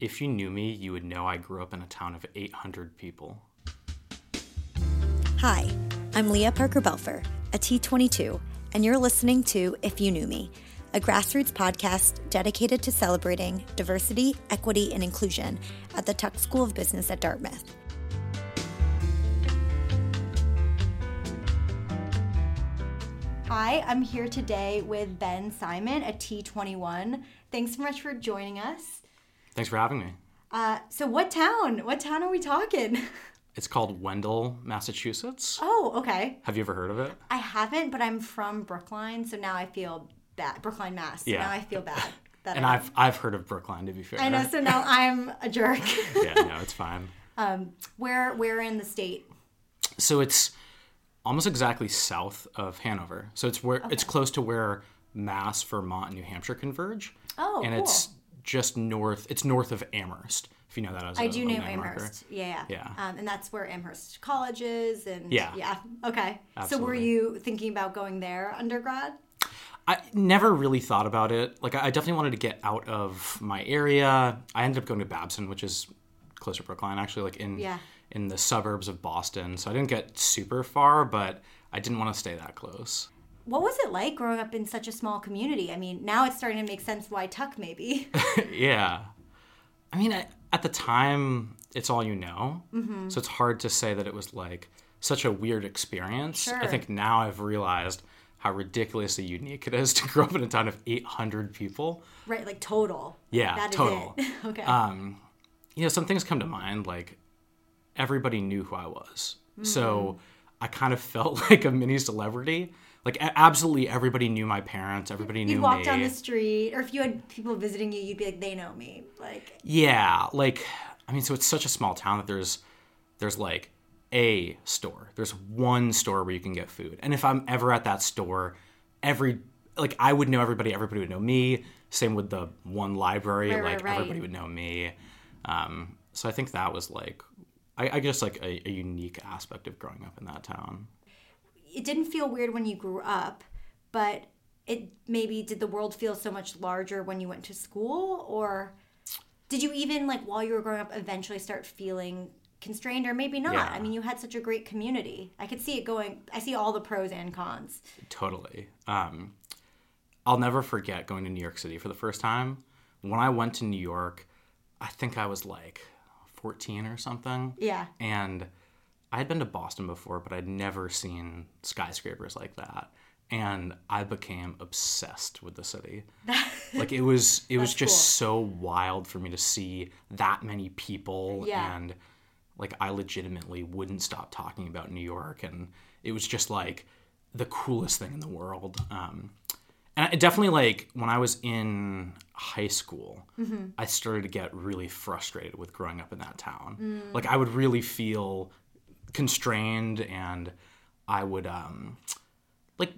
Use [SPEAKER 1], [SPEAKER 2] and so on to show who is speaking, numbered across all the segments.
[SPEAKER 1] If you knew me, you would know I grew up in a town of 800 people.
[SPEAKER 2] Hi, I'm Leah Parker Belfer, a T22, and you're listening to If You Knew Me, a grassroots podcast dedicated to celebrating diversity, equity, and inclusion at the Tuck School of Business at Dartmouth. Hi, I'm here today with Ben Simon, a T21. Thanks so much for joining us.
[SPEAKER 1] Thanks for having me.
[SPEAKER 2] Uh, so, what town? What town are we talking?
[SPEAKER 1] It's called Wendell, Massachusetts.
[SPEAKER 2] Oh, okay.
[SPEAKER 1] Have you ever heard of it?
[SPEAKER 2] I haven't, but I'm from Brookline, so now I feel bad. Brookline, Mass. So
[SPEAKER 1] Yeah.
[SPEAKER 2] now I feel bad. That
[SPEAKER 1] And
[SPEAKER 2] I,
[SPEAKER 1] I've I've heard of Brookline to be fair.
[SPEAKER 2] I know. So now I'm a jerk.
[SPEAKER 1] yeah, no, it's fine.
[SPEAKER 2] Um, where where in the state?
[SPEAKER 1] So it's almost exactly south of Hanover. So it's where it's close to where Mass, Vermont, and New Hampshire converge.
[SPEAKER 2] Oh,
[SPEAKER 1] and
[SPEAKER 2] cool.
[SPEAKER 1] it's just north. It's north of Amherst, if you know that as a
[SPEAKER 2] I do
[SPEAKER 1] a
[SPEAKER 2] know
[SPEAKER 1] landmarker.
[SPEAKER 2] Amherst. Yeah,
[SPEAKER 1] Yeah.
[SPEAKER 2] Um, and that's where Amherst College is, and
[SPEAKER 1] Yeah.
[SPEAKER 2] yeah. Okay. So were you thinking about going there undergrad?
[SPEAKER 1] I never really thought about it. Like, I I definitely wanted to get out of my area. I ended up going to Babson, which is closer to Brookline, actually, like in
[SPEAKER 2] Yeah.
[SPEAKER 1] in the suburbs of Boston. So I didn't get super far, but I didn't want to stay that close.
[SPEAKER 2] What was it like growing up in such a small community? I mean, now it's starting to make sense why Tuck maybe.
[SPEAKER 1] yeah. I mean, I, at the time, it's all you know.
[SPEAKER 2] Mm-hmm.
[SPEAKER 1] So it's hard to say that it was like such a weird experience. I think now I've realized how ridiculously unique it is to grow up in a town of 800 people.
[SPEAKER 2] right, like total.
[SPEAKER 1] Yeah,
[SPEAKER 2] That
[SPEAKER 1] total.
[SPEAKER 2] okay.
[SPEAKER 1] um, you know, some things come to mind. Like everybody knew who I was, so I kind of felt like a mini celebrity. Like a- absolutely everybody knew my parents. Everybody knew
[SPEAKER 2] You'd walk
[SPEAKER 1] me.
[SPEAKER 2] down the street, or if you had people visiting you, you'd be like, they know me. Like,
[SPEAKER 1] Yeah, like I mean, so it's such a small town that there's there's like a store. There's one store where you can get food, and if I'm ever at that store, every like I would know everybody. Everybody would know me. Same with the one library.
[SPEAKER 2] Right, right,
[SPEAKER 1] like
[SPEAKER 2] right.
[SPEAKER 1] everybody would know me. Um, so I think that was like, I, I guess like a, a unique aspect of growing up in that town.
[SPEAKER 2] It didn't feel weird when you grew up, but it maybe did the world feel so much larger when you went to school, or did you even like while you were growing up eventually start feeling constrained, or maybe not?
[SPEAKER 1] Yeah.
[SPEAKER 2] I mean, you had such a great community. I could see it going. I see all the pros and cons.
[SPEAKER 1] Totally. Um, I'll never forget going to New York City for the first time. When I went to New York, I think I was like 14 or something.
[SPEAKER 2] Yeah.
[SPEAKER 1] And I had been to Boston before, but I'd never seen skyscrapers like that. And I became obsessed with the city. like it was it was just so wild for me to see that many people
[SPEAKER 2] Yeah.
[SPEAKER 1] and like I legitimately wouldn't stop talking about New York and it was just like the coolest thing in the world. Um, and I definitely like when I was in high school, I started to get really frustrated with growing up in that town. Like I would really feel constrained and I would um like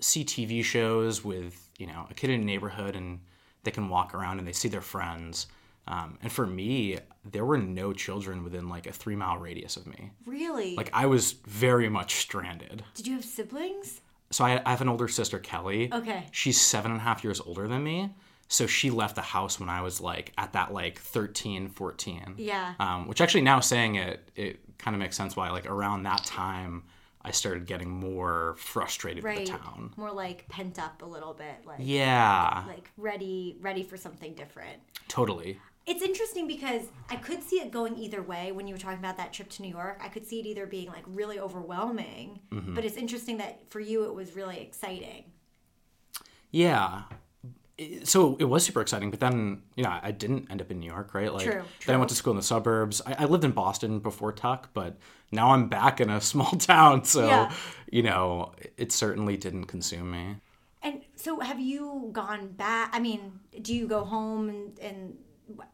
[SPEAKER 1] see TV shows with, you know, a kid in a neighborhood and they can walk around and they see their friends. Um, and for me, there were no children within like a three mile radius of me.
[SPEAKER 2] Really?
[SPEAKER 1] Like I was very much stranded.
[SPEAKER 2] did you have siblings?
[SPEAKER 1] So I, I have an older sister, Kelly.
[SPEAKER 2] Okay.
[SPEAKER 1] She's seven and a half years older than me. So she left the house when I was like at that like 13, 14.
[SPEAKER 2] Yeah.
[SPEAKER 1] Um, which actually now saying it, it kind of makes sense why like around that time I started getting more frustrated
[SPEAKER 2] Right.
[SPEAKER 1] with the town.
[SPEAKER 2] More like pent up a little bit, like
[SPEAKER 1] Yeah,
[SPEAKER 2] like ready, ready for something different.
[SPEAKER 1] totally.
[SPEAKER 2] It's interesting because I could see it going either way when you were talking about that trip to New York. I could see it either being like really overwhelming,
[SPEAKER 1] Mm-hmm.
[SPEAKER 2] but it's interesting that for you it was really exciting.
[SPEAKER 1] Yeah. So it was super exciting, but then you know I didn't end up in New York, right? Like
[SPEAKER 2] True,
[SPEAKER 1] then I went to school in the suburbs. I, I lived in Boston before Tuck, but now I'm back in a small town, so
[SPEAKER 2] Yeah.
[SPEAKER 1] you know it certainly didn't consume me.
[SPEAKER 2] And so have you gone back? I mean, do you go home and, and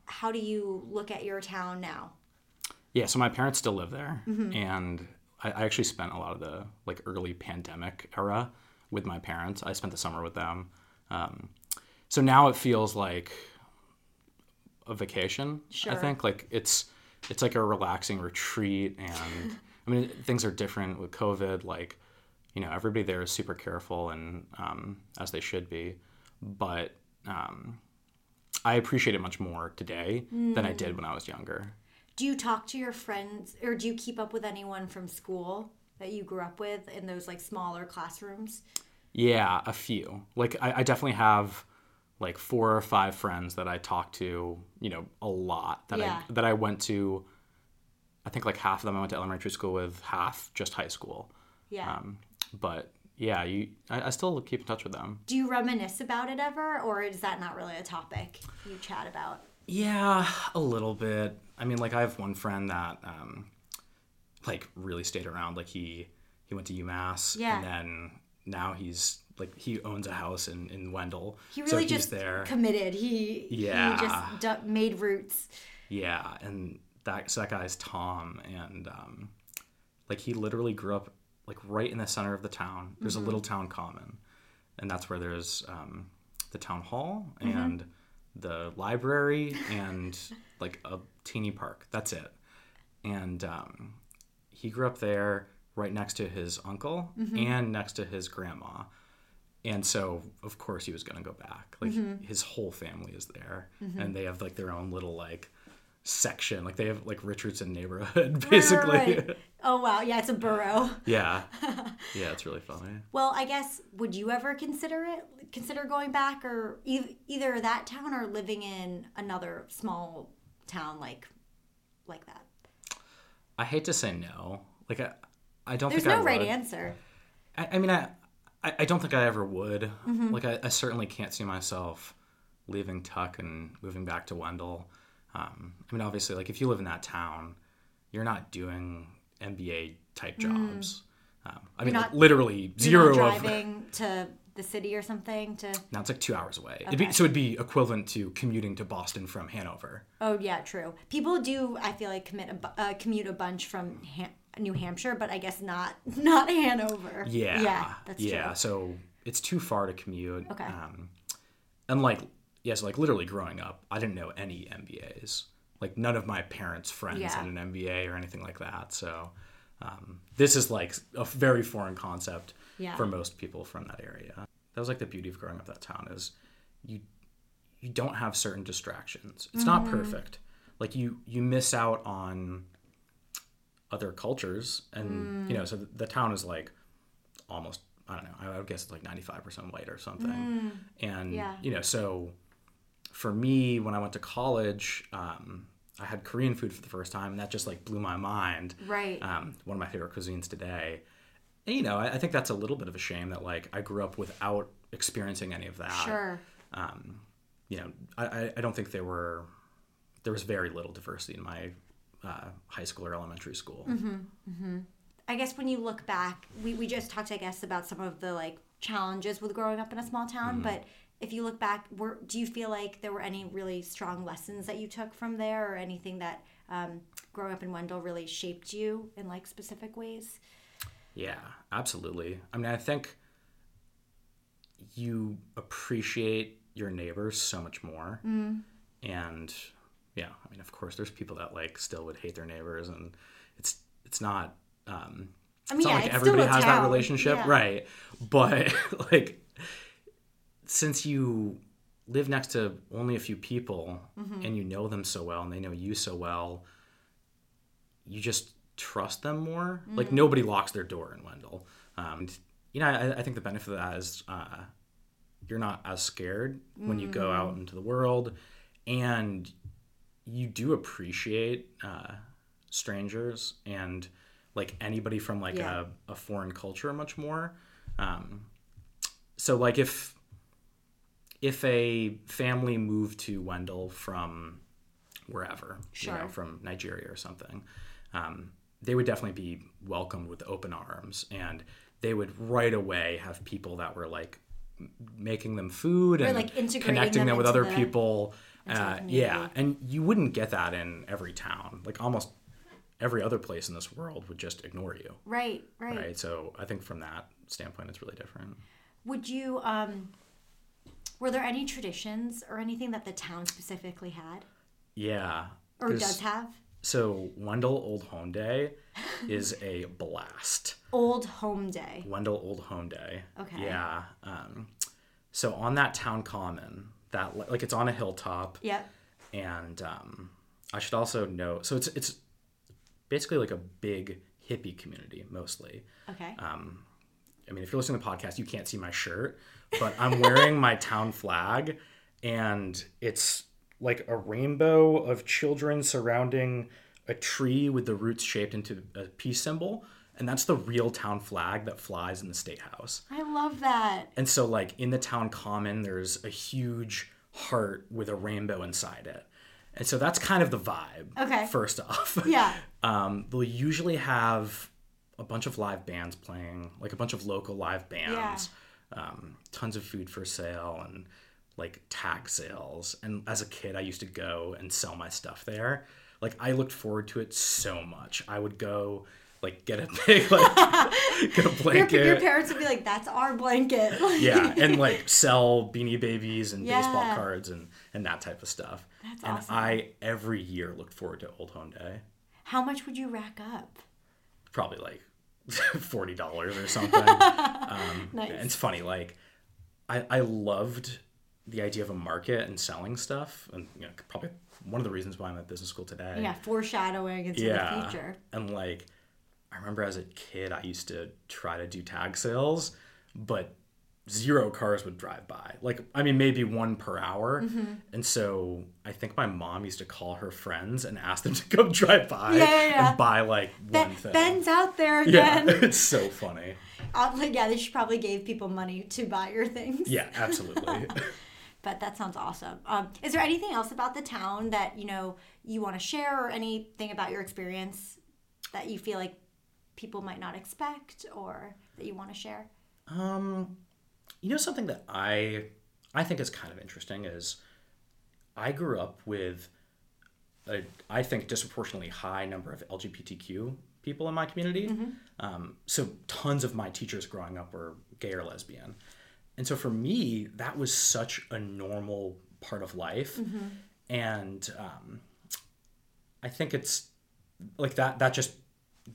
[SPEAKER 2] how do you look at your town now?
[SPEAKER 1] Yeah, so my parents still live there,
[SPEAKER 2] Mm-hmm.
[SPEAKER 1] and I, I actually spent a lot of the like early pandemic era with my parents. I spent the summer with them, um, so now it feels like a vacation.
[SPEAKER 2] Sure.
[SPEAKER 1] I think like it's it's like a relaxing retreat, and I mean things are different with COVID. Like you know everybody there is super careful and um, as they should be, but um, I appreciate it much more today than I did when I was younger.
[SPEAKER 2] Do you talk to your friends or do you keep up with anyone from school that you grew up with in those like smaller classrooms?
[SPEAKER 1] Yeah, a few. Like I, I definitely have like four or five friends that I talk to, you know, a lot that
[SPEAKER 2] Yeah.
[SPEAKER 1] I that I went to. I think like half of them I went to elementary school with, half just high school.
[SPEAKER 2] Yeah.
[SPEAKER 1] Um, but yeah, you I, I still keep in touch with them.
[SPEAKER 2] do you reminisce about it ever or is that not really a topic you chat about?
[SPEAKER 1] Yeah, a little bit. I mean, like I have one friend that um, like really stayed around. Like he he went to UMass,
[SPEAKER 2] Yeah.
[SPEAKER 1] and then now he's like he owns a house in in Wendell.
[SPEAKER 2] He
[SPEAKER 1] so
[SPEAKER 2] really
[SPEAKER 1] he's
[SPEAKER 2] just
[SPEAKER 1] there.
[SPEAKER 2] committed. He
[SPEAKER 1] Yeah.
[SPEAKER 2] he just du- made roots.
[SPEAKER 1] Yeah, and that so that guy's Tom, and um, like he literally grew up like right in the center of the town. There's a little town common, and that's where there's um, the town hall and the library and like a teeny park. That's it. And um, he grew up there, right next to his uncle and next to his grandma. And so, of course, he was going to go back. Like mm-hmm. his whole family is there, mm-hmm. and they have like their own little like section. Like they have like Richardson neighborhood, basically.
[SPEAKER 2] Right, right. Oh wow, yeah, it's a borough.
[SPEAKER 1] yeah, yeah, it's really funny.
[SPEAKER 2] Well, I guess would you ever consider it? Consider going back, or e- either that town or living in another small town like like that?
[SPEAKER 1] I hate to say no. Like I, I don't think.
[SPEAKER 2] There's no
[SPEAKER 1] I
[SPEAKER 2] right answer.
[SPEAKER 1] I, I mean, I, I, I don't think I ever would.
[SPEAKER 2] Mm-hmm.
[SPEAKER 1] Like, I, I certainly can't see myself leaving Tuck and moving back to Wendell. Um, I mean, obviously, like if you live in that town, you're not doing MBA type jobs. Um, I mean,
[SPEAKER 2] Mm. not-
[SPEAKER 1] literally
[SPEAKER 2] You're
[SPEAKER 1] zero
[SPEAKER 2] not
[SPEAKER 1] of.
[SPEAKER 2] driving to the city or something to.
[SPEAKER 1] Now it's like two hours away. It'd be, so it'd be equivalent to commuting to Boston from Hanover.
[SPEAKER 2] Oh yeah, true. People do. I feel like commit a, uh, commute a bunch from ha- New Hampshire, but I guess not not Hanover.
[SPEAKER 1] Yeah.
[SPEAKER 2] Yeah, that's
[SPEAKER 1] yeah.
[SPEAKER 2] true.
[SPEAKER 1] So it's too far to commute.
[SPEAKER 2] Okay.
[SPEAKER 1] Um, and like, yes, like literally growing up, I didn't know any MBAs. Like none of my parents' friends
[SPEAKER 2] Yeah.
[SPEAKER 1] had an MBA or anything like that. So um, this is like a very foreign concept
[SPEAKER 2] Yeah.
[SPEAKER 1] for most people from that area. That was like the beauty of growing up that town is you you don't have certain distractions. It's not
[SPEAKER 2] Mm-hmm.
[SPEAKER 1] perfect. Like you you miss out on other cultures and
[SPEAKER 2] Mm.
[SPEAKER 1] you know so the, the town is like almost I don't know I would guess it's like 95% white or something and
[SPEAKER 2] Mm. Yeah.
[SPEAKER 1] you know so for me when I went to college um, I had Korean food for the first time and that just like blew my mind
[SPEAKER 2] Right.
[SPEAKER 1] um, one of my favorite cuisines today and you know I, I think that's a little bit of a shame that like I grew up without experiencing any of that
[SPEAKER 2] sure.
[SPEAKER 1] um, you know, I- I don't think there were there was very little diversity in my uh, high school or elementary school.
[SPEAKER 2] I guess when you look back, we, we just talked, I guess, about some of the like challenges with growing up in a small town.
[SPEAKER 1] Mm-hmm.
[SPEAKER 2] But if you look back, were do you feel like there were any really strong lessons that you took from there, or anything that um, growing up in Wendell really shaped you in like specific ways?
[SPEAKER 1] Yeah, absolutely. I mean, I think you appreciate your neighbors so much more, and yeah, I mean, of course, there's people that like still would hate their neighbors, and it's it's not. Um,
[SPEAKER 2] I
[SPEAKER 1] it's
[SPEAKER 2] mean,
[SPEAKER 1] not
[SPEAKER 2] yeah,
[SPEAKER 1] like
[SPEAKER 2] it's
[SPEAKER 1] everybody has that relationship,
[SPEAKER 2] Yeah.
[SPEAKER 1] right? But like, since you live next to only a few people
[SPEAKER 2] Mm-hmm.
[SPEAKER 1] and you know them so well and they know you so well, you just trust them more. Like
[SPEAKER 2] Mm.
[SPEAKER 1] nobody locks their door in Wendell. Um, you know, I, I think the benefit of that is uh, you're not as scared when you go
[SPEAKER 2] Mm.
[SPEAKER 1] out into the world, and you do appreciate uh, strangers and like anybody from like
[SPEAKER 2] Yeah.
[SPEAKER 1] a, a foreign culture much more. Um, so like if if a family moved to Wendell from wherever, you know, from Nigeria or something, um, they would definitely be welcomed with open arms, and they would right away have people that were like making them food and
[SPEAKER 2] like, integrating
[SPEAKER 1] connecting
[SPEAKER 2] them
[SPEAKER 1] them, with other
[SPEAKER 2] the-
[SPEAKER 1] people. Uh, yeah, and you wouldn't get that in every town. Like almost every other place in this world would just ignore you,
[SPEAKER 2] Right, right.
[SPEAKER 1] right? So I think from that standpoint, it's really different.
[SPEAKER 2] Would you um were there any traditions or anything that the town specifically had
[SPEAKER 1] Yeah.
[SPEAKER 2] or does have?
[SPEAKER 1] So Wendell Old Home Day is a blast.
[SPEAKER 2] Old Home Day.
[SPEAKER 1] Wendell Old Home Day.
[SPEAKER 2] Okay.
[SPEAKER 1] Yeah. Um, so on that town common, that like it's on a hilltop
[SPEAKER 2] Yep.
[SPEAKER 1] and um, I should also note so it's it's basically like a big hippie community mostly.
[SPEAKER 2] Okay.
[SPEAKER 1] Um, I mean, if you're listening to the podcast, you can't see my shirt, but I'm wearing my town flag, and it's like a rainbow of children surrounding a tree with the roots shaped into a peace symbol, and that's the real town flag that flies in the state house.
[SPEAKER 2] I love that.
[SPEAKER 1] And so, like in the town common, there's a huge heart with a rainbow inside it. And so that's kind of the vibe.
[SPEAKER 2] Okay.
[SPEAKER 1] First off.
[SPEAKER 2] Yeah.
[SPEAKER 1] Um, they'll usually have a bunch of live bands playing, like a bunch of local live bands, um, tons of food for sale, and like tag sales. And as a kid, I used to go and sell my stuff there. Like I looked forward to it so much. I would go like get a big like get a
[SPEAKER 2] Your,
[SPEAKER 1] blanket.
[SPEAKER 2] your parents would be like, "That's our blanket."
[SPEAKER 1] yeah, and like sell beanie babies and baseball cards and and that type of stuff.
[SPEAKER 2] That's
[SPEAKER 1] and
[SPEAKER 2] awesome.
[SPEAKER 1] I every year looked forward to Old Home Day.
[SPEAKER 2] How much would you rack up?
[SPEAKER 1] probably like forty dollars or something. um,
[SPEAKER 2] Nice.
[SPEAKER 1] It's funny, like I I loved the idea of a market and selling stuff, and you know probably one of the reasons why I'm at business school today.
[SPEAKER 2] Yeah, foreshadowing into
[SPEAKER 1] Yeah.
[SPEAKER 2] the future. Yeah.
[SPEAKER 1] And like I remember as a kid, I used to try to do tag sales, but zero cars would drive by. Like, I mean, maybe one per hour.
[SPEAKER 2] Mm-hmm.
[SPEAKER 1] And so I think my mom used to call her friends and ask them to come drive by
[SPEAKER 2] Yeah, yeah, yeah.
[SPEAKER 1] and buy like one thing.
[SPEAKER 2] Ben's out there again.
[SPEAKER 1] yeah, it's so funny.
[SPEAKER 2] Uh, like, yeah, they should probably gave people money to buy your things.
[SPEAKER 1] Yeah, absolutely.
[SPEAKER 2] But that sounds awesome. Um, is there anything else about the town that you know you want to share, or anything about your experience that you feel like people might not expect, or that you want to share?
[SPEAKER 1] Um, you know something that I I think is kind of interesting is I grew up with a I think disproportionately high number of LGBTQ people in my community. Um, so tons of my teachers growing up were gay or lesbian, and so for me that was such a normal part of life, and um, I think it's like that that just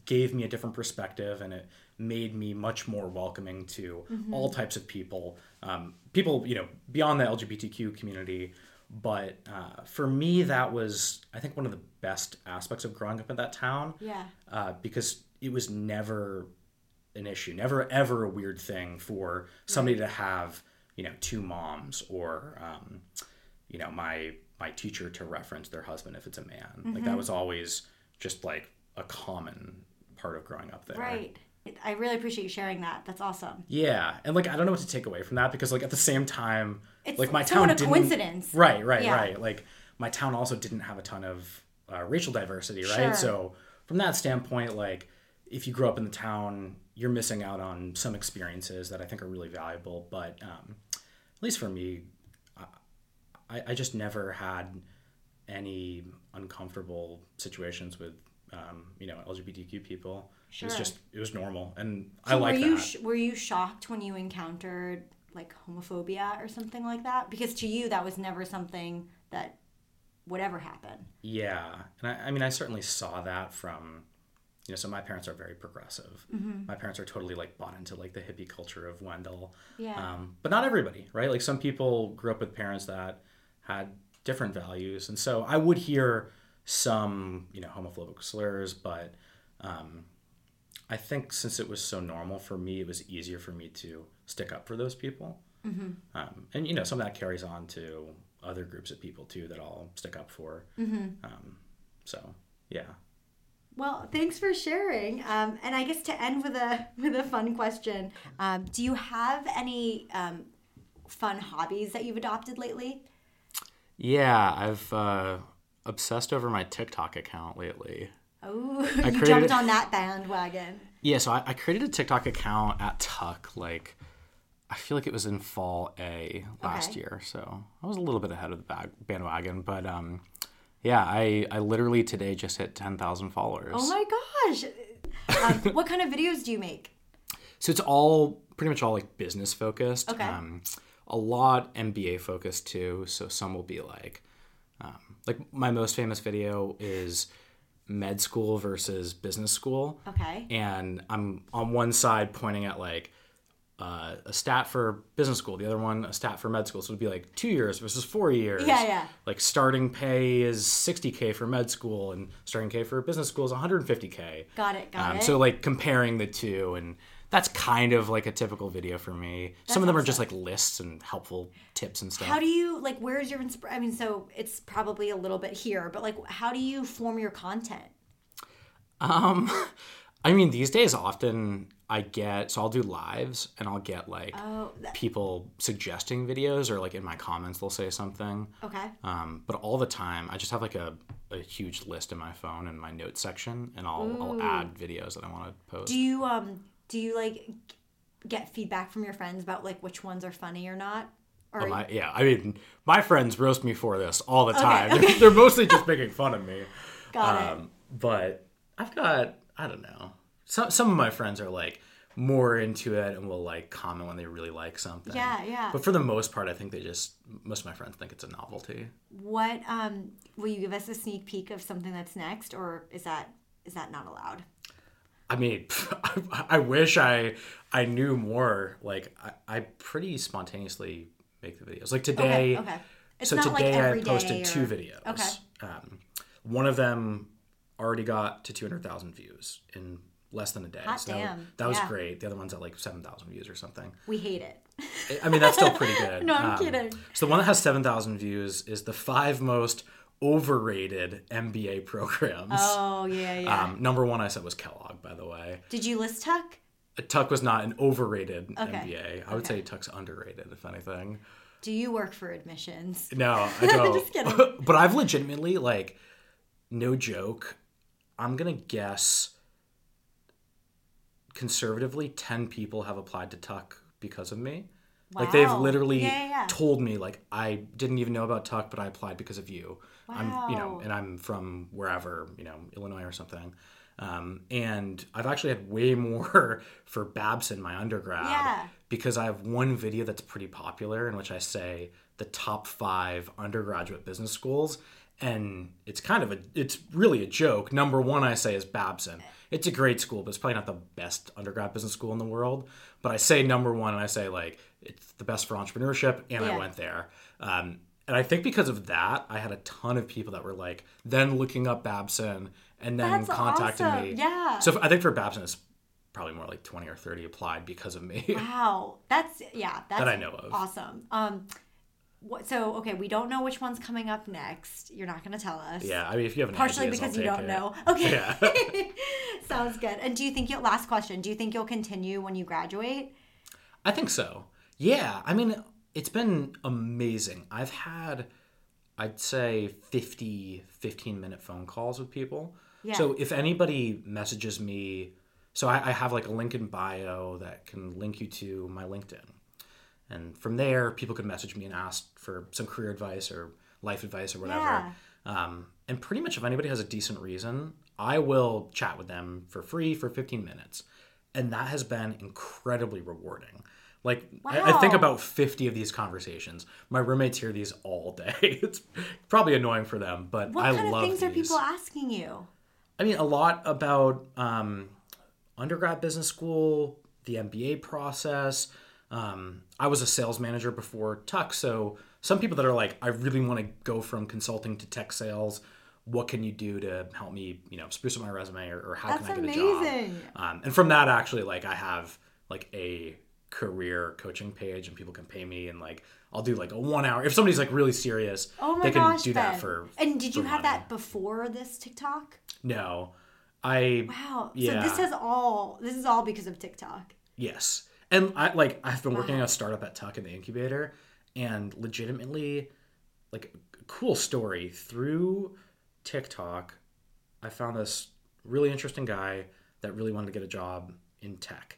[SPEAKER 1] gave me a different perspective and it made me much more welcoming to all types of people um, people you know beyond the lgbtq community. But uh, for me that was i think one of the best aspects of growing up in that town.
[SPEAKER 2] Yeah.
[SPEAKER 1] uh, because it was never an issue, never ever a weird thing for somebody to have, you know, two moms or, um, you know, my my teacher to reference their husband if it's a man. Like that was always just like a common part of growing up there.
[SPEAKER 2] Right. I really appreciate you sharing that. That's awesome.
[SPEAKER 1] Yeah, and like I don't know what to take away from that because like at the same time,
[SPEAKER 2] It's
[SPEAKER 1] like my town
[SPEAKER 2] a
[SPEAKER 1] didn't.
[SPEAKER 2] coincidence.
[SPEAKER 1] Right, right,
[SPEAKER 2] Yeah.
[SPEAKER 1] right. Like my town also didn't have a ton of uh, racial diversity, right?
[SPEAKER 2] Sure.
[SPEAKER 1] So from that standpoint, like if you grew up in the town, you're missing out on some experiences that I think are really valuable. But um, at least for me, I, I just never had any uncomfortable situations with um, you know LGBTQ people. Sure. It was just it was normal, and I
[SPEAKER 2] So
[SPEAKER 1] like
[SPEAKER 2] were
[SPEAKER 1] that.
[SPEAKER 2] you sh- were you shocked when you encountered like homophobia or something like that? Because to you that was never something that would ever happen.
[SPEAKER 1] Yeah, and I, I mean, I certainly saw that from, you know, so my parents are very progressive.
[SPEAKER 2] Mm-hmm.
[SPEAKER 1] My parents are totally like bought into like the hippie culture of Wendell.
[SPEAKER 2] Yeah.
[SPEAKER 1] Um, but not everybody, right? Like some people grew up with parents that had different values, and so I would hear some, you know, homophobic slurs, but um, I think since it was so normal for me, it was easier for me to stick up for those people.
[SPEAKER 2] Mm-hmm.
[SPEAKER 1] Um, and you know, some of that carries on to other groups of people too that I'll stick up for.
[SPEAKER 2] Mm-hmm.
[SPEAKER 1] Um, so yeah.
[SPEAKER 2] Well, thanks for sharing. Um, and I guess to end with a with a fun question, um, do you have any um, fun hobbies that you've adopted lately?
[SPEAKER 1] Yeah, I've uh, obsessed over my TikTok account lately.
[SPEAKER 2] Oh, you
[SPEAKER 1] created-
[SPEAKER 2] jumped on that bandwagon.
[SPEAKER 1] Yeah, so I, I created a TikTok account at Tuck. Like, I feel like it was in fall A last
[SPEAKER 2] Okay.
[SPEAKER 1] year, so I was a little bit ahead of the bag, bandwagon. But um, yeah, I I literally today just hit ten thousand followers.
[SPEAKER 2] Oh my gosh! Um, what kind of videos do you make?
[SPEAKER 1] So it's all pretty much all like business focused.
[SPEAKER 2] Okay.
[SPEAKER 1] Um, a lot MBA focused too. So some will be like, um, like my most famous video is med school versus business school.
[SPEAKER 2] Okay.
[SPEAKER 1] And I'm on one side pointing at like uh, a stat for business school, the other one a stat for med school. So it'd be like two years versus four years.
[SPEAKER 2] Yeah, yeah.
[SPEAKER 1] Like starting pay is 60k for med school, and starting pay for business school is 150k.
[SPEAKER 2] Got it. Got
[SPEAKER 1] Um,
[SPEAKER 2] it.
[SPEAKER 1] so like comparing the two, and that's kind of like a typical video for me. Some of them are just like lists and helpful tips and stuff.
[SPEAKER 2] how do you like? Where's your inspiration? I mean, so it's probably a little bit here, but like, how do you form your content?
[SPEAKER 1] Um, I mean, these days often I get so I'll do lives and I'll get like
[SPEAKER 2] Oh, that,
[SPEAKER 1] people suggesting videos or like in my comments they'll say something.
[SPEAKER 2] okay.
[SPEAKER 1] Um, but all the time I just have like a, a huge list in my phone in my notes section and I'll I'll add videos that I want to post.
[SPEAKER 2] Do you um do you like get feedback from your friends about like which ones are funny or not? Or
[SPEAKER 1] Oh, my, yeah, I mean, my friends roast me for this all the time. They're mostly just making fun of me.
[SPEAKER 2] got it.
[SPEAKER 1] Um, but I've got I don't know. Some some of my friends are like more into it and will like comment when they really like something.
[SPEAKER 2] Yeah, yeah.
[SPEAKER 1] But for the most part, I think they just most of my friends think it's a novelty.
[SPEAKER 2] What um will you give us a sneak peek of something that's next, or is that is that not allowed?
[SPEAKER 1] I mean, I, I wish I I knew more. Like I, I pretty spontaneously make the videos. Like today,
[SPEAKER 2] Okay, okay.
[SPEAKER 1] So
[SPEAKER 2] not like
[SPEAKER 1] today I posted
[SPEAKER 2] or-
[SPEAKER 1] two videos.
[SPEAKER 2] Okay.
[SPEAKER 1] Um, one of them already got to 200,000 views in less than a day.
[SPEAKER 2] Hot
[SPEAKER 1] so
[SPEAKER 2] damn.
[SPEAKER 1] that was
[SPEAKER 2] Yeah.
[SPEAKER 1] great. The other one's at like 7,000 views or something.
[SPEAKER 2] We hate it.
[SPEAKER 1] I mean, that's still pretty good.
[SPEAKER 2] No, I'm
[SPEAKER 1] Um,
[SPEAKER 2] kidding.
[SPEAKER 1] So the one that has 7,000 views is the five most overrated MBA programs.
[SPEAKER 2] Oh yeah, yeah.
[SPEAKER 1] Um, number one I said was Kellogg, by the way.
[SPEAKER 2] Did you list Tuck?
[SPEAKER 1] Tuck was not an overrated
[SPEAKER 2] Okay.
[SPEAKER 1] MBA. I would
[SPEAKER 2] Okay.
[SPEAKER 1] say Tuck's underrated, if anything.
[SPEAKER 2] Do you work for admissions?
[SPEAKER 1] No, I don't.
[SPEAKER 2] Just kidding.
[SPEAKER 1] but I've legitimately, like, no joke, I'm to guess conservatively 10 people have applied to Tuck because of me. Like, they've literally
[SPEAKER 2] yeah, yeah.
[SPEAKER 1] told me, like, I didn't even know about Tuck, but I applied because of you. I'm, you know, and I'm from wherever, you know, Illinois or something. Um, and I've actually had way more for Babson, my undergrad,
[SPEAKER 2] Yeah.
[SPEAKER 1] because I have one video that's pretty popular in which I say the top five undergraduate business schools. And it's kind of a, it's really a joke. Number one, I say, is Babson. It's a great school, but it's probably not the best undergrad business school in the world. But I say number one, and I say, like, it's the best for entrepreneurship, and
[SPEAKER 2] Yeah.
[SPEAKER 1] I went there. Um, and I think because of that, I had a ton of people that were like, then looking up Babson and then
[SPEAKER 2] That's
[SPEAKER 1] contacting
[SPEAKER 2] awesome.
[SPEAKER 1] me.
[SPEAKER 2] Yeah.
[SPEAKER 1] So I think for Babson, it's probably more like 20 or 30 applied because of me.
[SPEAKER 2] Wow, that's yeah, that's
[SPEAKER 1] That I know of.
[SPEAKER 2] Awesome. Um, what? So okay, we don't know which one's coming up next. You're not going to tell us.
[SPEAKER 1] yeah, I mean, if you have any
[SPEAKER 2] Partially
[SPEAKER 1] ideas,
[SPEAKER 2] because you don't
[SPEAKER 1] it.
[SPEAKER 2] know. Okay.
[SPEAKER 1] Yeah.
[SPEAKER 2] Sounds good. And do you think you'll last question? Do you think you'll continue when you graduate?
[SPEAKER 1] I think so. Yeah, I mean, it's been amazing. I've had, I'd say, 50, 15 minute phone calls with people.
[SPEAKER 2] Yeah.
[SPEAKER 1] So if anybody messages me, so I, I have like a link in bio that can link you to my LinkedIn. And from there, people could message me and ask for some career advice or life advice or whatever.
[SPEAKER 2] Yeah.
[SPEAKER 1] Um, and pretty much if anybody has a decent reason, I will chat with them for free for 15 minutes. And that has been incredibly rewarding. Like, I, I think about 50 of these conversations. My roommates hear these all day. It's probably annoying for them, but
[SPEAKER 2] What
[SPEAKER 1] I
[SPEAKER 2] kind of
[SPEAKER 1] love
[SPEAKER 2] things are people asking you?
[SPEAKER 1] I mean, a lot about um, undergrad business school, the MBA process. Um, I was a sales manager before Tuck, so some people that are like, I really want to go from consulting to tech sales. What can you do to help me, you know, spruce up my resume, or, or how
[SPEAKER 2] That's
[SPEAKER 1] can I get
[SPEAKER 2] amazing.
[SPEAKER 1] a job? Um, and from that, actually, like I have like a career coaching page, and people can pay me, and like I'll do like a one hour. If somebody's like really serious,
[SPEAKER 2] Oh my
[SPEAKER 1] they can
[SPEAKER 2] gosh,
[SPEAKER 1] do that for.
[SPEAKER 2] And did you have
[SPEAKER 1] money.
[SPEAKER 2] that before this TikTok?
[SPEAKER 1] No, I
[SPEAKER 2] Wow.
[SPEAKER 1] Yeah.
[SPEAKER 2] So this has all this is all because of TikTok.
[SPEAKER 1] Yes. And I like I've been working at a startup at Tuck in the incubator and legitimately like cool story through TikTok I found this really interesting guy that really wanted to get a job in tech.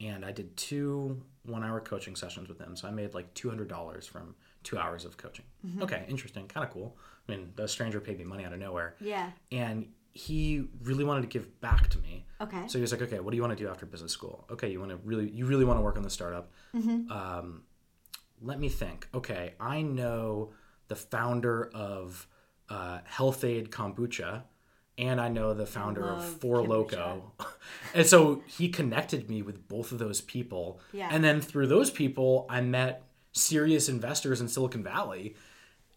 [SPEAKER 1] And I did two 1-hour coaching sessions with them. So I made like $200 from 2 hours of coaching. Okay, interesting, kind of cool. I mean, the stranger paid me money out of nowhere.
[SPEAKER 2] Yeah.
[SPEAKER 1] And he really wanted to give back to me.
[SPEAKER 2] Okay.
[SPEAKER 1] So he was like, okay, what do you want to do after business school? Okay, you want to really, you really want to work on the startup.
[SPEAKER 2] Mm-hmm.
[SPEAKER 1] Um, let me think. Okay, I know the founder of uh, Health-Ade Kombucha, and I know the founder of Four. Loko. And so he connected me with both of those people.
[SPEAKER 2] Yeah.
[SPEAKER 1] And then through those people, I met serious investors in Silicon Valley.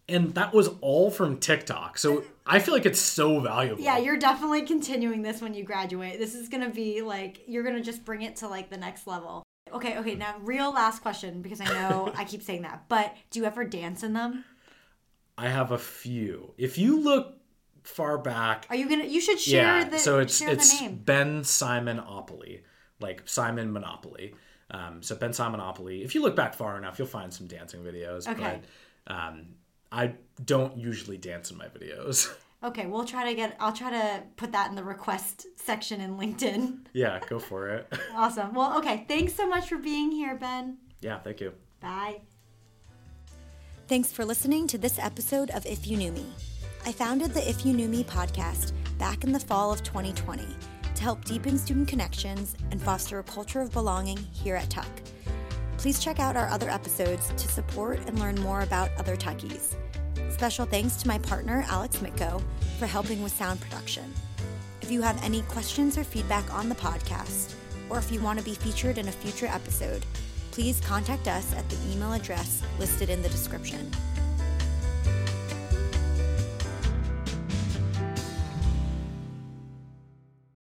[SPEAKER 1] And that was all from TikTok. So I feel like it's so valuable.
[SPEAKER 2] Yeah, you're definitely continuing this when you graduate. This is gonna be like you're gonna just bring it to like the next level. Okay, okay. Now, real last question because I know I keep saying that, but do you ever dance in them?
[SPEAKER 1] I have a few. If you look far back,
[SPEAKER 2] Are you gonna? You should share
[SPEAKER 1] yeah.
[SPEAKER 2] the
[SPEAKER 1] so it's it's
[SPEAKER 2] the name.
[SPEAKER 1] Ben Simonopoly, like Simon Monopoly. Um, so Ben Simonopoly. If you look back far enough, you'll find some dancing videos.
[SPEAKER 2] Okay.
[SPEAKER 1] But um, I don't usually dance in my videos.
[SPEAKER 2] Okay, we'll try to get. I'll try to put that in the request section in LinkedIn.
[SPEAKER 1] yeah, go for it.
[SPEAKER 2] Awesome. Well, okay. Thanks so much for being here, Ben.
[SPEAKER 1] yeah, thank you.
[SPEAKER 2] Bye. Thanks for listening to this episode of If You Knew Me. I founded the If You Knew Me podcast back in the fall of 2020 to help deepen student connections and foster a culture of belonging here at Tuck. Please check out our other episodes to support and learn more about other Tuckies. Special thanks to my partner, Alex Mitko, for helping with sound production. If you have any questions or feedback on the podcast, or if you want to be featured in a future episode, please contact us at the email address listed in the description.